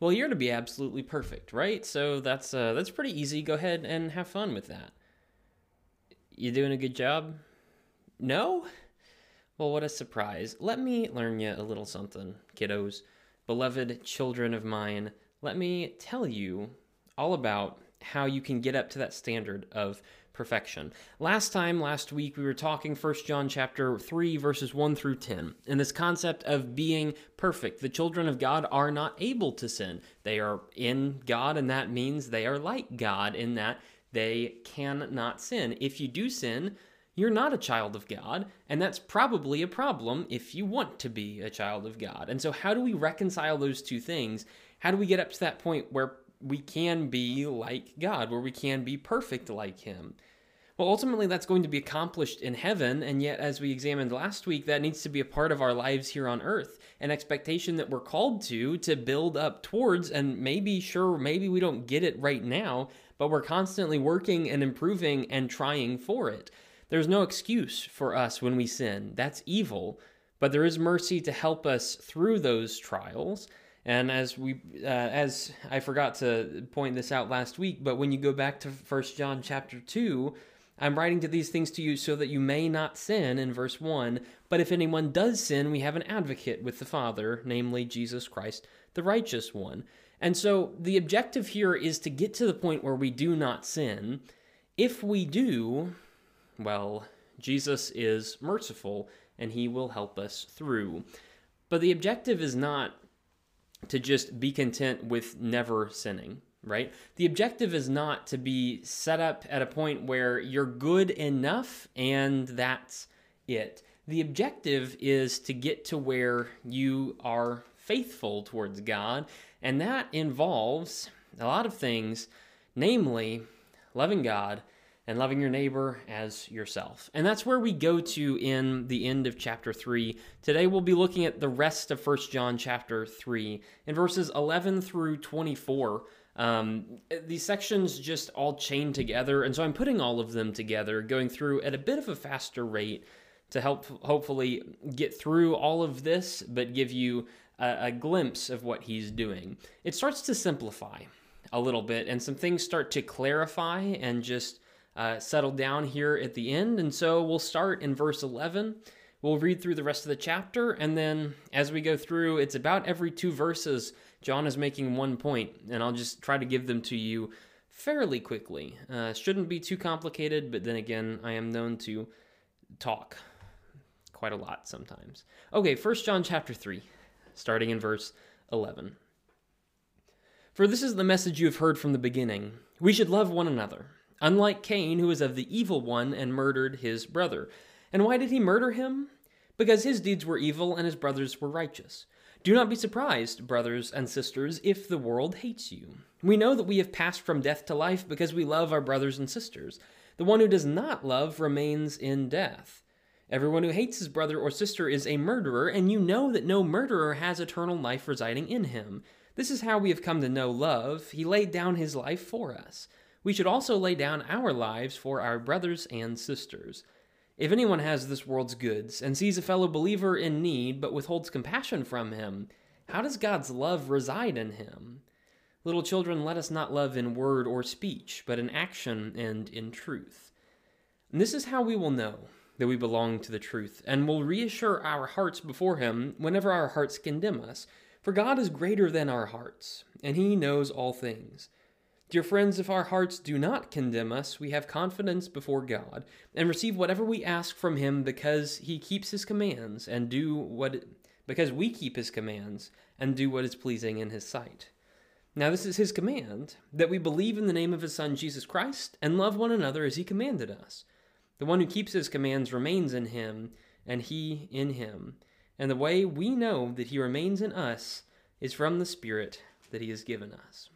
Well, you're to be absolutely perfect, right? So that's uh, that's pretty easy. Go ahead and have fun with that. You doing a good job? No? Well, what a surprise. Let me learn you a little something, kiddos. Beloved children of mine, let me tell you all about how you can get up to that standard of perfection. Last time, last week, we were talking 1 John chapter 3, verses 1 through 10, and this concept of being perfect. The children of God are not able to sin. They are in God, and that means they are like God in that they cannot sin. If you do sin, you're not a child of God, and that's probably a problem if you want to be a child of God. And so, how do we reconcile those two things? How do we get up to that point where we can be like God, where we can be perfect like Him? Well, ultimately, that's going to be accomplished in heaven, and yet, as we examined last week, that needs to be a part of our lives here on earth, an expectation that we're called to, to build up towards, and maybe, sure, maybe we don't get it right now, but we're constantly working and improving and trying for it. There's no excuse for us when we sin. That's evil, but there is mercy to help us through those trials. And as we, uh, as I forgot to point this out last week, but when you go back to First John chapter two, I'm writing to these things to you so that you may not sin in verse 1. But if anyone does sin, we have an advocate with the Father, namely Jesus Christ, the righteous one. And so the objective here is to get to the point where we do not sin. If we do, well, Jesus is merciful and he will help us through. But the objective is not to just be content with never sinning right? The objective is not to be set up at a point where you're good enough and that's it. The objective is to get to where you are faithful towards God, and that involves a lot of things, namely loving God and loving your neighbor as yourself. And that's where we go to in the end of chapter 3. Today we'll be looking at the rest of 1 John chapter 3 in verses 11 through 24. Um, these sections just all chain together, and so I'm putting all of them together, going through at a bit of a faster rate to help hopefully get through all of this, but give you a, a glimpse of what he's doing. It starts to simplify a little bit, and some things start to clarify and just uh, settle down here at the end. And so we'll start in verse 11. We'll read through the rest of the chapter, and then as we go through, it's about every two verses John is making one point, and I'll just try to give them to you fairly quickly. Uh, shouldn't be too complicated, but then again, I am known to talk quite a lot sometimes. Okay, First John chapter 3, starting in verse 11. For this is the message you have heard from the beginning. We should love one another, unlike Cain, who was of the evil one and murdered his brother. And why did he murder him? Because his deeds were evil and his brothers were righteous. Do not be surprised, brothers and sisters, if the world hates you. We know that we have passed from death to life because we love our brothers and sisters. The one who does not love remains in death. Everyone who hates his brother or sister is a murderer, and you know that no murderer has eternal life residing in him. This is how we have come to know love. He laid down his life for us. We should also lay down our lives for our brothers and sisters. If anyone has this world's goods and sees a fellow believer in need but withholds compassion from him, how does God's love reside in him? Little children, let us not love in word or speech, but in action and in truth. And this is how we will know that we belong to the truth, and will reassure our hearts before Him whenever our hearts condemn us. For God is greater than our hearts, and He knows all things. Dear friends, if our hearts do not condemn us, we have confidence before God and receive whatever we ask from him because he keeps his commands and do what because we keep his commands and do what is pleasing in his sight. Now this is his command that we believe in the name of his son Jesus Christ and love one another as he commanded us. The one who keeps his commands remains in him and he in him. And the way we know that he remains in us is from the spirit that he has given us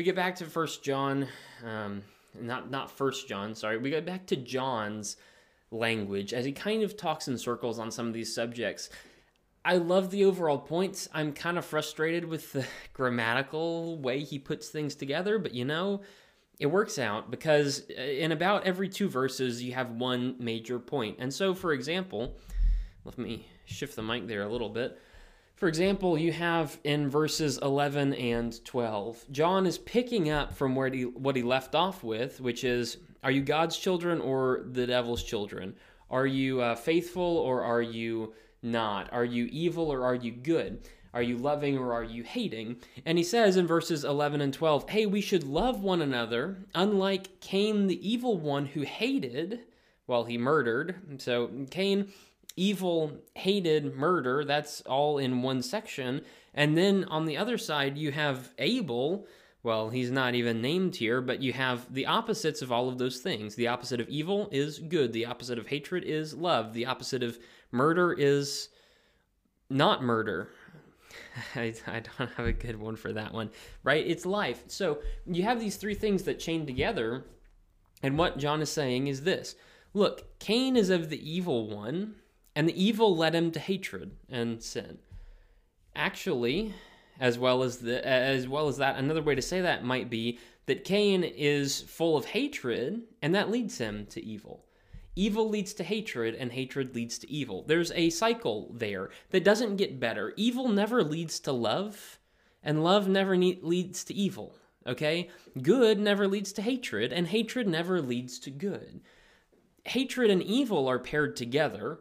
we get back to First John, um, not not First John. Sorry, we get back to John's language as he kind of talks in circles on some of these subjects. I love the overall points. I'm kind of frustrated with the grammatical way he puts things together, but you know, it works out because uh, in about every two verses you have one major point. And so, for example, let me shift the mic there a little bit. For example, you have in verses 11 and 12, John is picking up from where he, what he left off with, which is Are you God's children or the devil's children? Are you uh, faithful or are you not? Are you evil or are you good? Are you loving or are you hating? And he says in verses 11 and 12, Hey, we should love one another, unlike Cain, the evil one who hated, well, he murdered. So Cain evil, hated, murder. That's all in one section. And then on the other side, you have Abel. Well, he's not even named here, but you have the opposites of all of those things. The opposite of evil is good. The opposite of hatred is love. The opposite of murder is not murder. I, I don't have a good one for that one, right? It's life. So you have these three things that chain together. And what John is saying is this Look, Cain is of the evil one, and the evil led him to hatred and sin. Actually, as well as the as well as that, another way to say that might be that Cain is full of hatred, and that leads him to evil. Evil leads to hatred, and hatred leads to evil. There's a cycle there that doesn't get better. Evil never leads to love, and love never ne- leads to evil. Okay? Good never leads to hatred, and hatred never leads to good. Hatred and evil are paired together,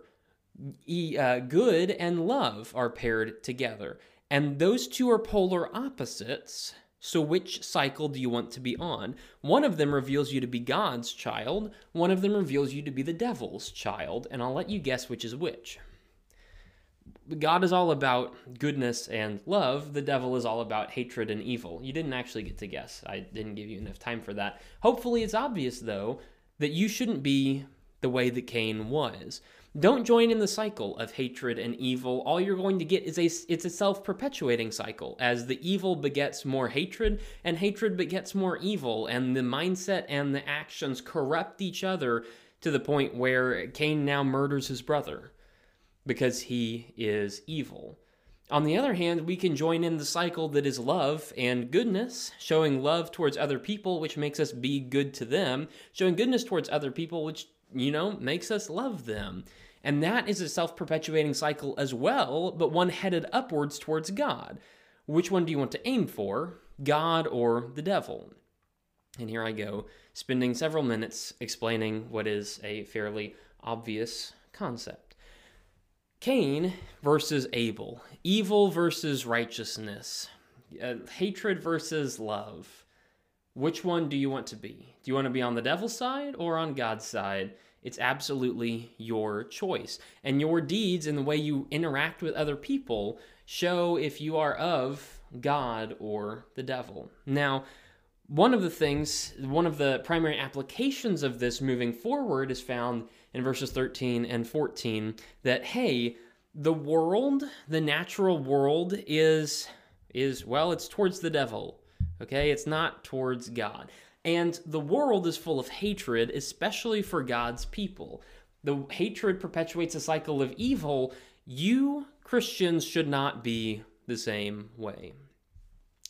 uh, good and love are paired together. And those two are polar opposites. So, which cycle do you want to be on? One of them reveals you to be God's child, one of them reveals you to be the devil's child, and I'll let you guess which is which. God is all about goodness and love. The devil is all about hatred and evil. You didn't actually get to guess. I didn't give you enough time for that. Hopefully, it's obvious, though, that you shouldn't be the way that Cain was. Don't join in the cycle of hatred and evil. All you're going to get is a it's a self-perpetuating cycle as the evil begets more hatred and hatred begets more evil and the mindset and the actions corrupt each other to the point where Cain now murders his brother because he is evil. On the other hand, we can join in the cycle that is love and goodness, showing love towards other people, which makes us be good to them, showing goodness towards other people, which you know, makes us love them. And that is a self perpetuating cycle as well, but one headed upwards towards God. Which one do you want to aim for, God or the devil? And here I go, spending several minutes explaining what is a fairly obvious concept. Cain versus Abel, evil versus righteousness, uh, hatred versus love. Which one do you want to be? Do you want to be on the devil's side or on God's side? It's absolutely your choice. And your deeds and the way you interact with other people show if you are of God or the devil. Now, one of the things, one of the primary applications of this moving forward is found in verses 13 and 14 that, hey, the world, the natural world is is well, it's towards the devil. Okay? It's not towards God. And the world is full of hatred, especially for God's people. The hatred perpetuates a cycle of evil. You, Christians, should not be the same way.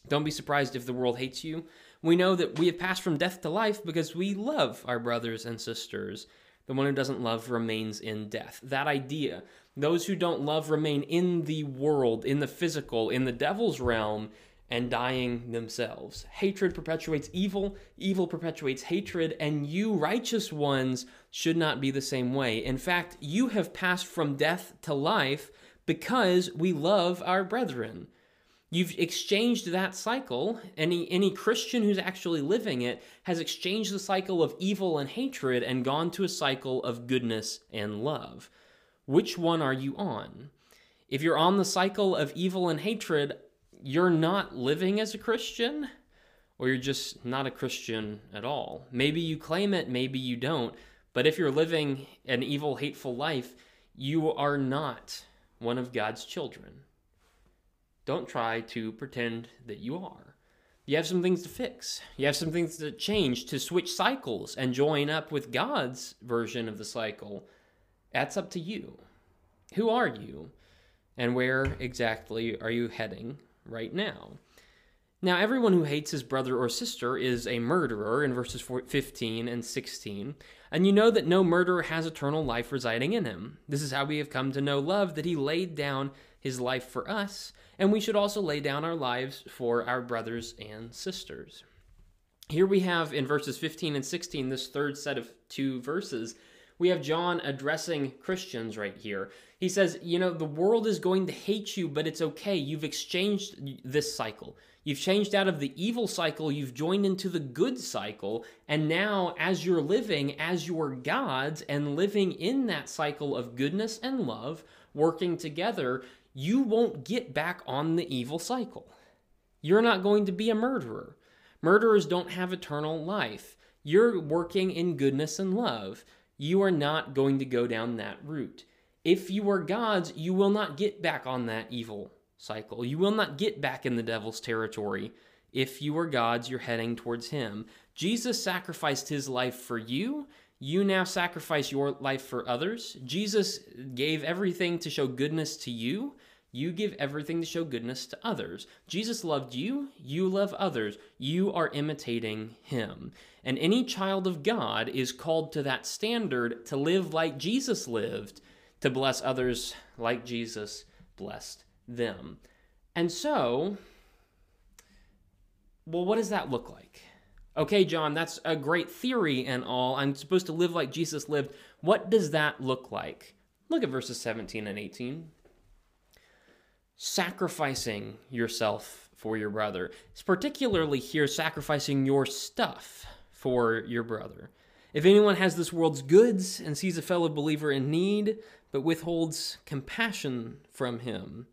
Don't be surprised if the world hates you. We know that we have passed from death to life because we love our brothers and sisters. The one who doesn't love remains in death. That idea, those who don't love remain in the world, in the physical, in the devil's realm, and dying themselves. Hatred perpetuates evil, evil perpetuates hatred, and you, righteous ones, should not be the same way. In fact, you have passed from death to life because we love our brethren. You've exchanged that cycle. Any, any Christian who's actually living it has exchanged the cycle of evil and hatred and gone to a cycle of goodness and love. Which one are you on? If you're on the cycle of evil and hatred, you're not living as a Christian or you're just not a Christian at all. Maybe you claim it, maybe you don't. But if you're living an evil, hateful life, you are not one of God's children. Don't try to pretend that you are. You have some things to fix. You have some things to change, to switch cycles and join up with God's version of the cycle. That's up to you. Who are you? And where exactly are you heading right now. Now, everyone who hates his brother or sister is a murderer in verses 15 and 16, and you know that no murderer has eternal life residing in him. This is how we have come to know love, that he laid down his life for us, and we should also lay down our lives for our brothers and sisters. Here we have in verses 15 and 16, this third set of two verses, we have John addressing Christians right here. He says, You know, the world is going to hate you, but it's okay. You've exchanged this cycle. You've changed out of the evil cycle, you've joined into the good cycle. And now, as you're living as your gods and living in that cycle of goodness and love, working together, you won't get back on the evil cycle. You're not going to be a murderer. Murderers don't have eternal life. You're working in goodness and love. You are not going to go down that route. If you are God's, you will not get back on that evil cycle. You will not get back in the devil's territory. If you are God's, you're heading towards him. Jesus sacrificed his life for you. You now sacrifice your life for others. Jesus gave everything to show goodness to you. You give everything to show goodness to others. Jesus loved you, you love others. You are imitating him. And any child of God is called to that standard to live like Jesus lived, to bless others like Jesus blessed them. And so, well, what does that look like? Okay, John, that's a great theory and all. I'm supposed to live like Jesus lived. What does that look like? Look at verses 17 and 18 sacrificing yourself for your brother. It's particularly here sacrificing your stuff for your brother. If anyone has this world's goods and sees a fellow believer in need, but withholds compassion from him,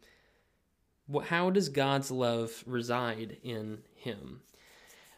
how does God's love reside in him?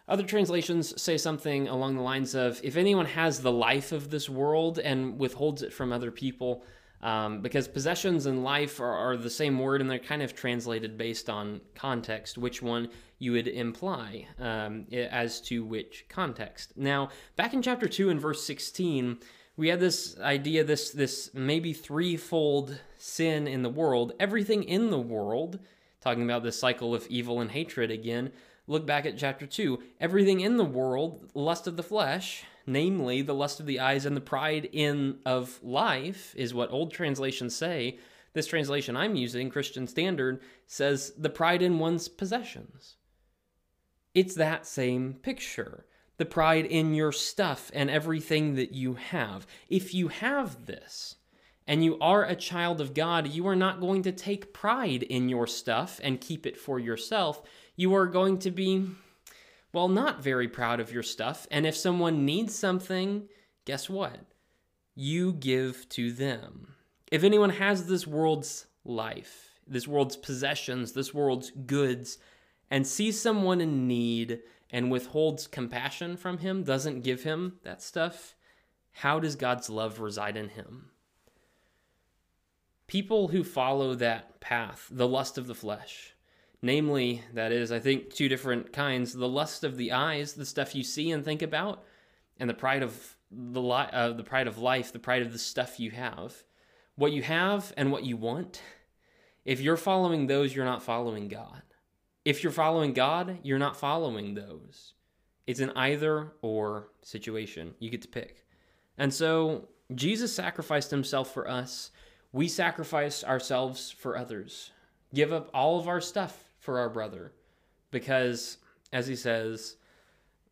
Other translations say something along the lines of if anyone has the life of this world and withholds it from other people, um, because possessions and life are, are, the same word and they're kind of translated based on context, which one you would imply um, as to which context. Now, back in chapter 2 and verse 16, we had this idea, this, this maybe threefold sin in the world. Everything in the world, talking about this cycle of evil and hatred again, look back at chapter 2. Everything in the world, lust of the flesh, namely the lust of the eyes and the pride in of life is what old translations say this translation i'm using christian standard says the pride in one's possessions it's that same picture the pride in your stuff and everything that you have if you have this and you are a child of God, you are not going to take pride in your stuff and keep it for yourself. You are going to be well, not very proud of your stuff. And if someone needs something, guess what? You give to them. If anyone has this world's life, this world's possessions, this world's goods, and sees someone in need and withholds compassion from him, doesn't give him that stuff, how does God's love reside in him? People who follow that path, the lust of the flesh, Namely, that is, I think, two different kinds the lust of the eyes, the stuff you see and think about, and the pride of the, li- uh, the pride of life, the pride of the stuff you have. What you have and what you want. If you're following those, you're not following God. If you're following God, you're not following those. It's an either or situation. You get to pick. And so Jesus sacrificed himself for us. We sacrifice ourselves for others. Give up all of our stuff for our brother because, as he says,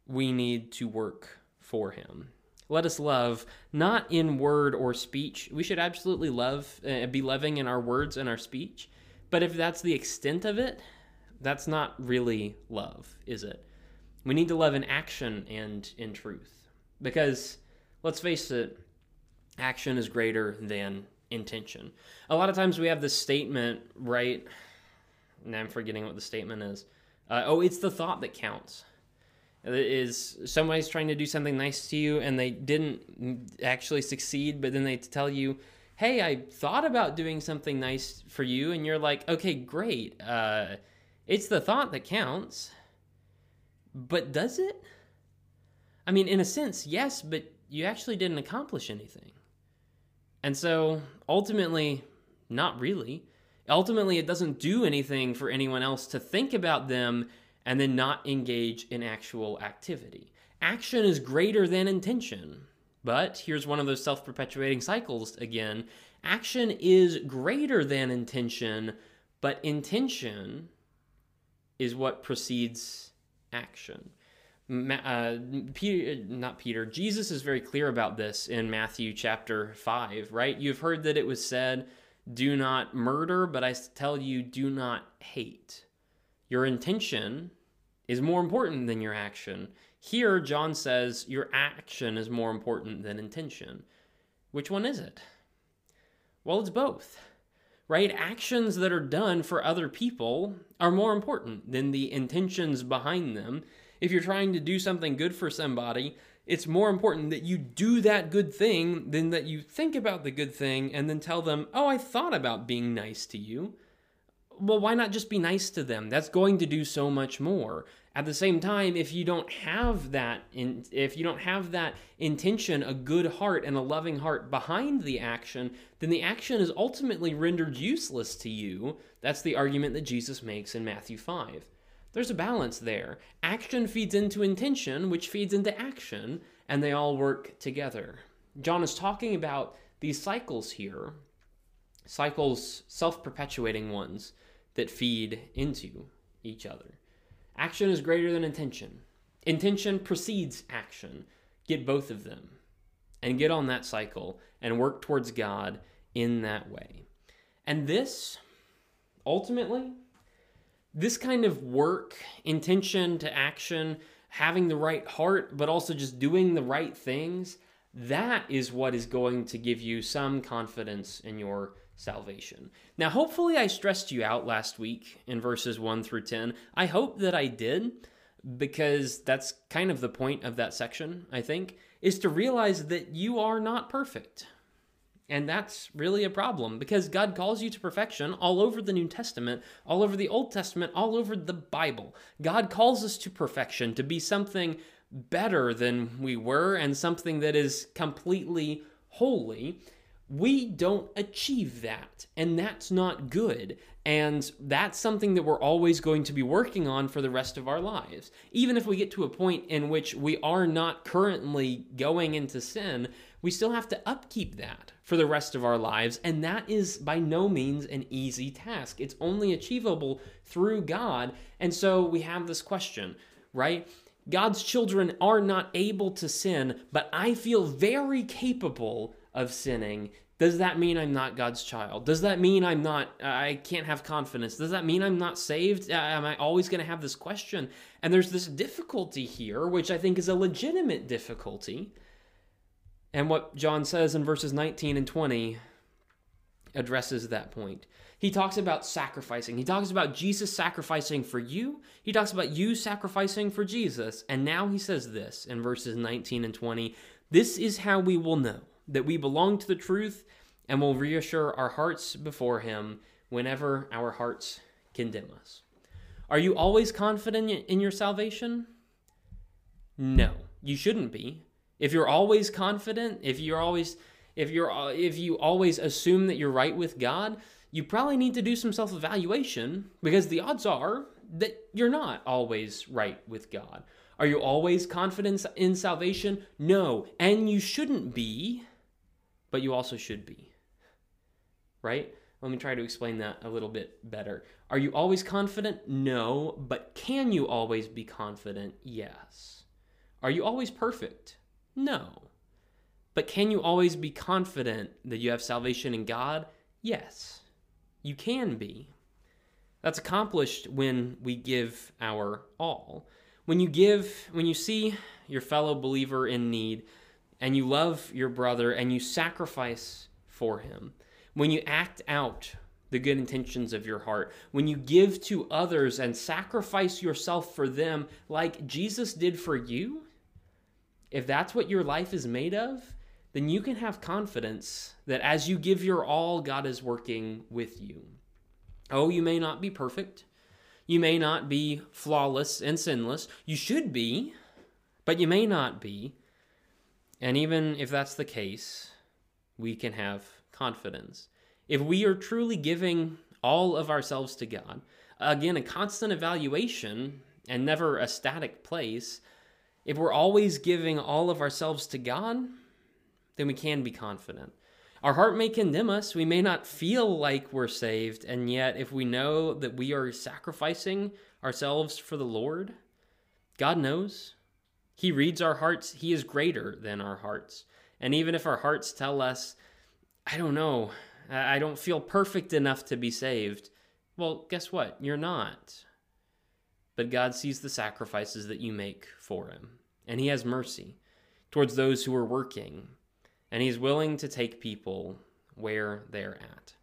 we need to work for him. Let us love, not in word or speech. We should absolutely love, uh, be loving in our words and our speech. But if that's the extent of it, that's not really love, is it? We need to love in action and in truth. Because, let's face it, action is greater than intention. A lot of times we have this statement, right? Now I'm forgetting what the statement is. Uh, oh, it's the thought that counts. It is somebody's trying to do something nice to you and they didn't actually succeed, but then they tell you, "Hey, I thought about doing something nice for you," and you're like, "Okay, great. Uh, it's the thought that counts." But does it? I mean, in a sense, yes, but you actually didn't accomplish anything. And so ultimately, not really ultimately it doesn't do anything for anyone else to think about them and then not engage in actual activity. Action is greater than intention. But here's one of those self perpetuating cycles again Action is greater than intention, but intention is what precedes action. Uh, Peter, not Peter, Jesus is very clear about this in Matthew chapter 5, right? You've heard that it was said, Do not murder, but I tell you, do not hate. Your intention is more important than your action. Here, John says your action is more important than intention. Which one is it? Well, it's both, right? Actions that are done for other people are more important than the intentions behind them. If you're trying to do something good for somebody, it's more important that you do that good thing than that you think about the good thing and then tell them, oh, I thought about being nice to you well, why not just be nice to them? That's going to do so much more. At the same time, if you don't have that in, if you don't have that intention, a good heart and a loving heart behind the action, then the action is ultimately rendered useless to you. That's the argument that Jesus makes in Matthew 5. There's a balance there. Action feeds into intention, which feeds into action, and they all work together. John is talking about these cycles here, cycles, self perpetuating ones that feed into each other. Action is greater than intention. Intention precedes action. Get both of them and get on that cycle and work towards God in that way. And this, ultimately, this kind of work, intention to action, having the right heart, but also just doing the right things, that is what is going to give you some confidence in your salvation. Now, hopefully, I stressed you out last week in verses 1 through 10. I hope that I did because that's kind of the point of that section, I think, is to realize that you are not perfect. And that's really a problem because God calls you to perfection all over the New Testament, all over the Old Testament, all over the Bible. God calls us to perfection, to be something better than we were and something that is completely holy we don't achieve that, and that's not good. And that's something that we're always going to be working on for the rest of our lives. Even if we get to a point in which we are not currently going into sin, we still have to upkeep that for the rest of our lives. And that is by no means an easy task. It's only achievable through God. And so we have this question, right? God's children are not able to sin, but I feel very capable of sinning, does that mean I'm not God's child? Does that mean I'm not, I can't have confidence? Does that mean I'm not saved? Am I always going to have this question? And there's this difficulty here, which I think is a legitimate difficulty. And what John says in verses 19 and 20 addresses that point. He talks about sacrificing. He talks about Jesus sacrificing for you. He talks about you sacrificing for Jesus. And now he says this in verses 19 and 20 This is how we will know that we belong to the truth and will reassure our hearts before Him whenever our hearts condemn us. Are you always confident in your salvation? No, you shouldn't be. If you're always confident, if you're always if you're if you always assume that you're right with God, you probably need to do some self-evaluation because the odds are that you're not always right with God. Are you always confident in salvation? No, and you shouldn't be but you also should be. Right? Let me try to explain that a little bit better. Are you always confident? No, but can you always be confident? Yes. Are you always perfect? No. But can you always be confident that you have salvation in God? Yes. You can be. That's accomplished when we give our all. When you give, when you see your fellow believer in need, and you love your brother and you sacrifice for him, when you act out the good intentions of your heart, when you give to others and sacrifice yourself for them like Jesus did for you, if that's what your life is made of, then you can have confidence that as you give your all, God is working with you. Oh, you may not be perfect. You may not be flawless and sinless. You should be, but you may not be. And even if that's the case, we can have confidence. If we are truly giving all of ourselves to God, again, a constant evaluation and never a static place, if we're always giving all of ourselves to God, then we can be confident. Our heart may condemn us. We may not feel like we're saved. And yet, if we know that we are sacrificing ourselves for the Lord, God knows. He reads our hearts. He is greater than our hearts. And even if our hearts tell us, I don't know, I don't feel perfect enough to be saved, well, guess what? You're not. But God sees the sacrifices that you make for Him, and He has mercy towards those who are working, and He's willing to take people where they're at.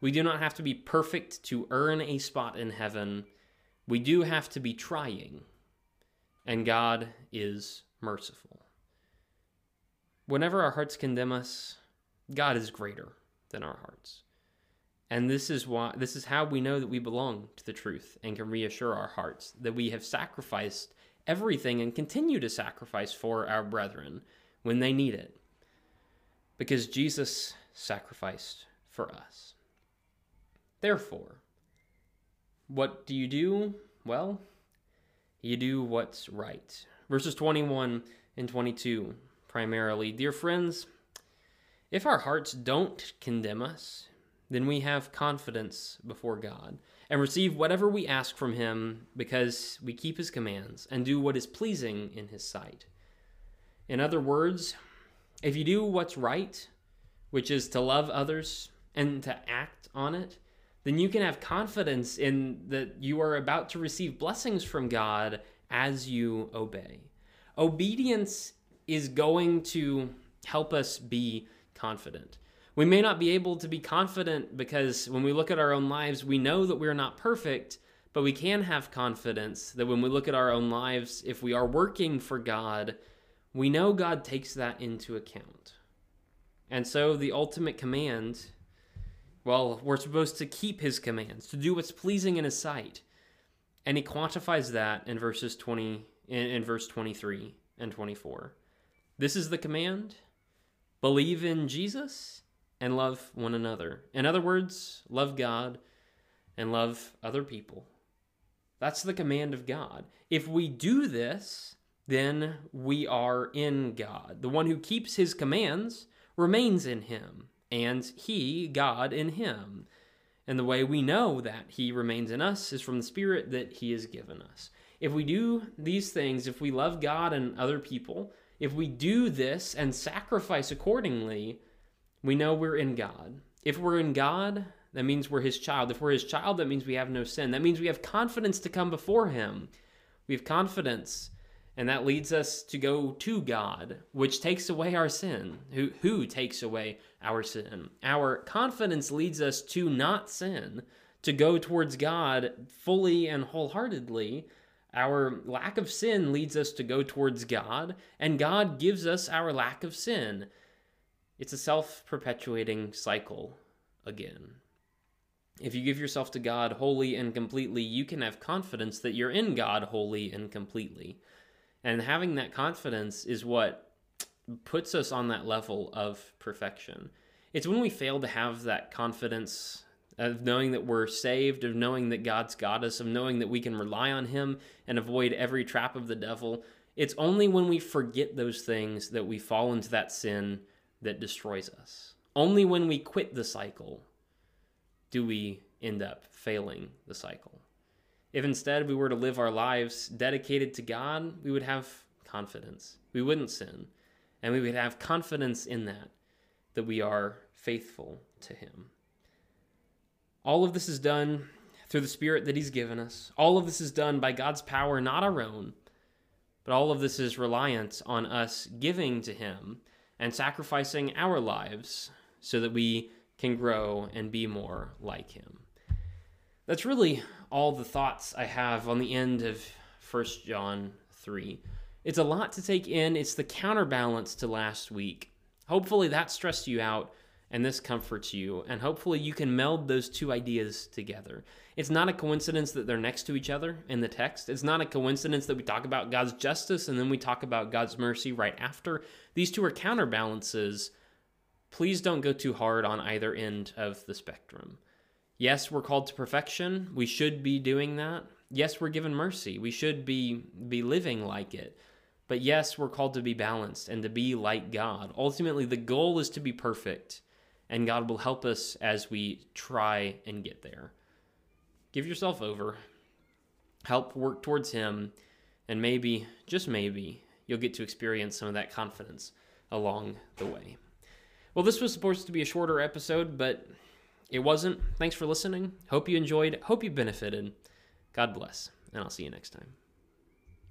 We do not have to be perfect to earn a spot in heaven. We do have to be trying, and God is merciful. Whenever our hearts condemn us, God is greater than our hearts. And this is why this is how we know that we belong to the truth and can reassure our hearts that we have sacrificed everything and continue to sacrifice for our brethren when they need it. Because Jesus sacrificed for us. Therefore, what do you do? Well, you do what's right. Verses 21 and 22 primarily. Dear friends, if our hearts don't condemn us, then we have confidence before God and receive whatever we ask from Him because we keep His commands and do what is pleasing in His sight. In other words, if you do what's right, which is to love others and to act on it, then you can have confidence in that you are about to receive blessings from God as you obey. Obedience is going to help us be confident. We may not be able to be confident because when we look at our own lives, we know that we're not perfect, but we can have confidence that when we look at our own lives, if we are working for God, we know God takes that into account. And so the ultimate command, well, we're supposed to keep his commands, to do what's pleasing in his sight. And he quantifies that in verses 20 in, in verse 23 and 24. This is the command. Believe in Jesus and love one another. In other words, love God and love other people. That's the command of God. If we do this, then we are in God. The one who keeps his commands remains in him, and he, God, in him. And the way we know that he remains in us is from the Spirit that he has given us. If we do these things, if we love God and other people, if we do this and sacrifice accordingly, we know we're in God. If we're in God, that means we're his child. If we're his child, that means we have no sin. That means we have confidence to come before him. We have confidence, and that leads us to go to God, which takes away our sin. Who, who takes away our sin? Our confidence leads us to not sin, to go towards God fully and wholeheartedly. Our lack of sin leads us to go towards God, and God gives us our lack of sin. It's a self perpetuating cycle again. If you give yourself to God wholly and completely, you can have confidence that you're in God wholly and completely. And having that confidence is what puts us on that level of perfection. It's when we fail to have that confidence of knowing that we're saved, of knowing that God's got us, of knowing that we can rely on Him and avoid every trap of the devil. It's only when we forget those things that we fall into that sin that destroys us. Only when we quit the cycle do we end up failing the cycle. If instead we were to live our lives dedicated to God, we would have confidence. We wouldn't sin. And we would have confidence in that, that we are faithful to Him. All of this is done through the Spirit that He's given us. All of this is done by God's power, not our own. But all of this is reliant on us giving to Him and sacrificing our lives so that we can grow and be more like him. That's really all the thoughts I have on the end of 1 John 3. It's a lot to take in. It's the counterbalance to last week. Hopefully that stressed you out and this comforts you, and hopefully you can meld those two ideas together. It's not a coincidence that they're next to each other in the text. It's not a coincidence that we talk about God's justice and then we talk about God's mercy right after. These two are counterbalances. Please don't go too hard on either end of the spectrum. Yes, we're called to perfection. We should be doing that. Yes, we're given mercy. We should be be living like it. But yes, we're called to be balanced and to be like God. Ultimately, the goal is to be perfect and God will help us as we try and get there. Give yourself over, help work towards Him, and maybe, just maybe, you'll get to experience some of that confidence along the way. Well, this was supposed to be a shorter episode, but it wasn't. Thanks for listening. Hope you enjoyed. Hope you benefited. God bless, and I'll see you next time.